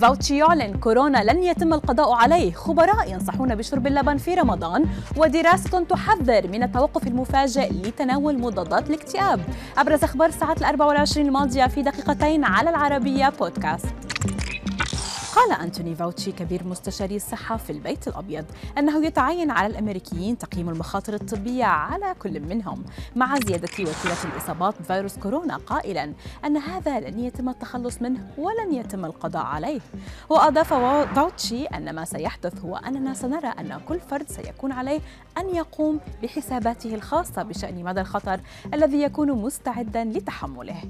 فاوتشي يعلن كورونا لن يتم القضاء عليه. خبراء ينصحون بشرب اللبن في رمضان ودراسة تحذر من التوقف المفاجئ لتناول مضادات الاكتئاب. أبرز أخبار الساعات الأربع والعشرين الماضية في دقيقتين على العربية بودكاست. قال أنتوني فاوتشي كبير مستشاري الصحة في البيت الأبيض أنه يتعين على الأمريكيين تقييم المخاطر الطبية على كل منهم. مع زيادة وتيرة الإصابات بفيروس كورونا قائلا أن هذا لن يتم التخلص منه ولن يتم القضاء عليه. وأضاف فاوتشي أن ما سيحدث هو أننا سنرى أن كل فرد سيكون عليه أن يقوم بحساباته الخاصة بشأن مدى الخطر الذي يكون مستعدا لتحمله.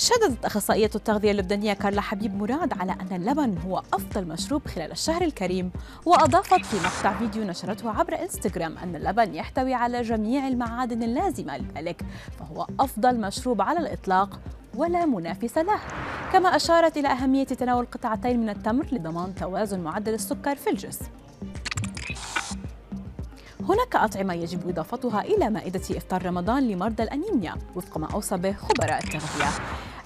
شددت أخصائية التغذية اللبنانية كارلا حبيب مراد على أن اللبن هو أفضل مشروب خلال الشهر الكريم وأضافت في مقطع فيديو نشرته عبر إنستغرام أن اللبن يحتوي على جميع المعادن اللازمة لذلك فهو أفضل مشروب على الإطلاق ولا منافس له. كما أشارت إلى أهمية تناول قطعتين من التمر لضمان توازن معدل السكر في الجسم. هناك أطعمة يجب إضافتها إلى مائدة إفطار رمضان لمرضى الأنيميا وفق ما أوصى به خبراء التغذية.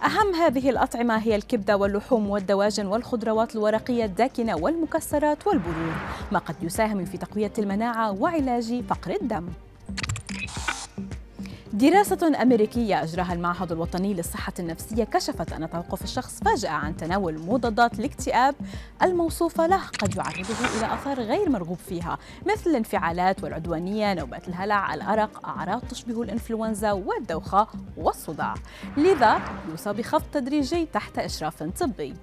أهم هذه الأطعمة هي الكبدة واللحوم والدواجن والخضروات الورقية الداكنة والمكسرات والبذور ما قد يساهم في تقوية المناعة وعلاج فقر الدم. دراسة أمريكية أجراها المعهد الوطني للصحة النفسية كشفت أن توقف الشخص فجأة عن تناول مضادات الاكتئاب الموصوفة له. قد يعرضه إلى آثار غير مرغوب فيها مثل الانفعالات والعدوانية، نوبات الهلع، الأرق، أعراض تشبه الإنفلونزا والدوخة والصداع. لذا يوصى بخفض تدريجي تحت إشراف طبي.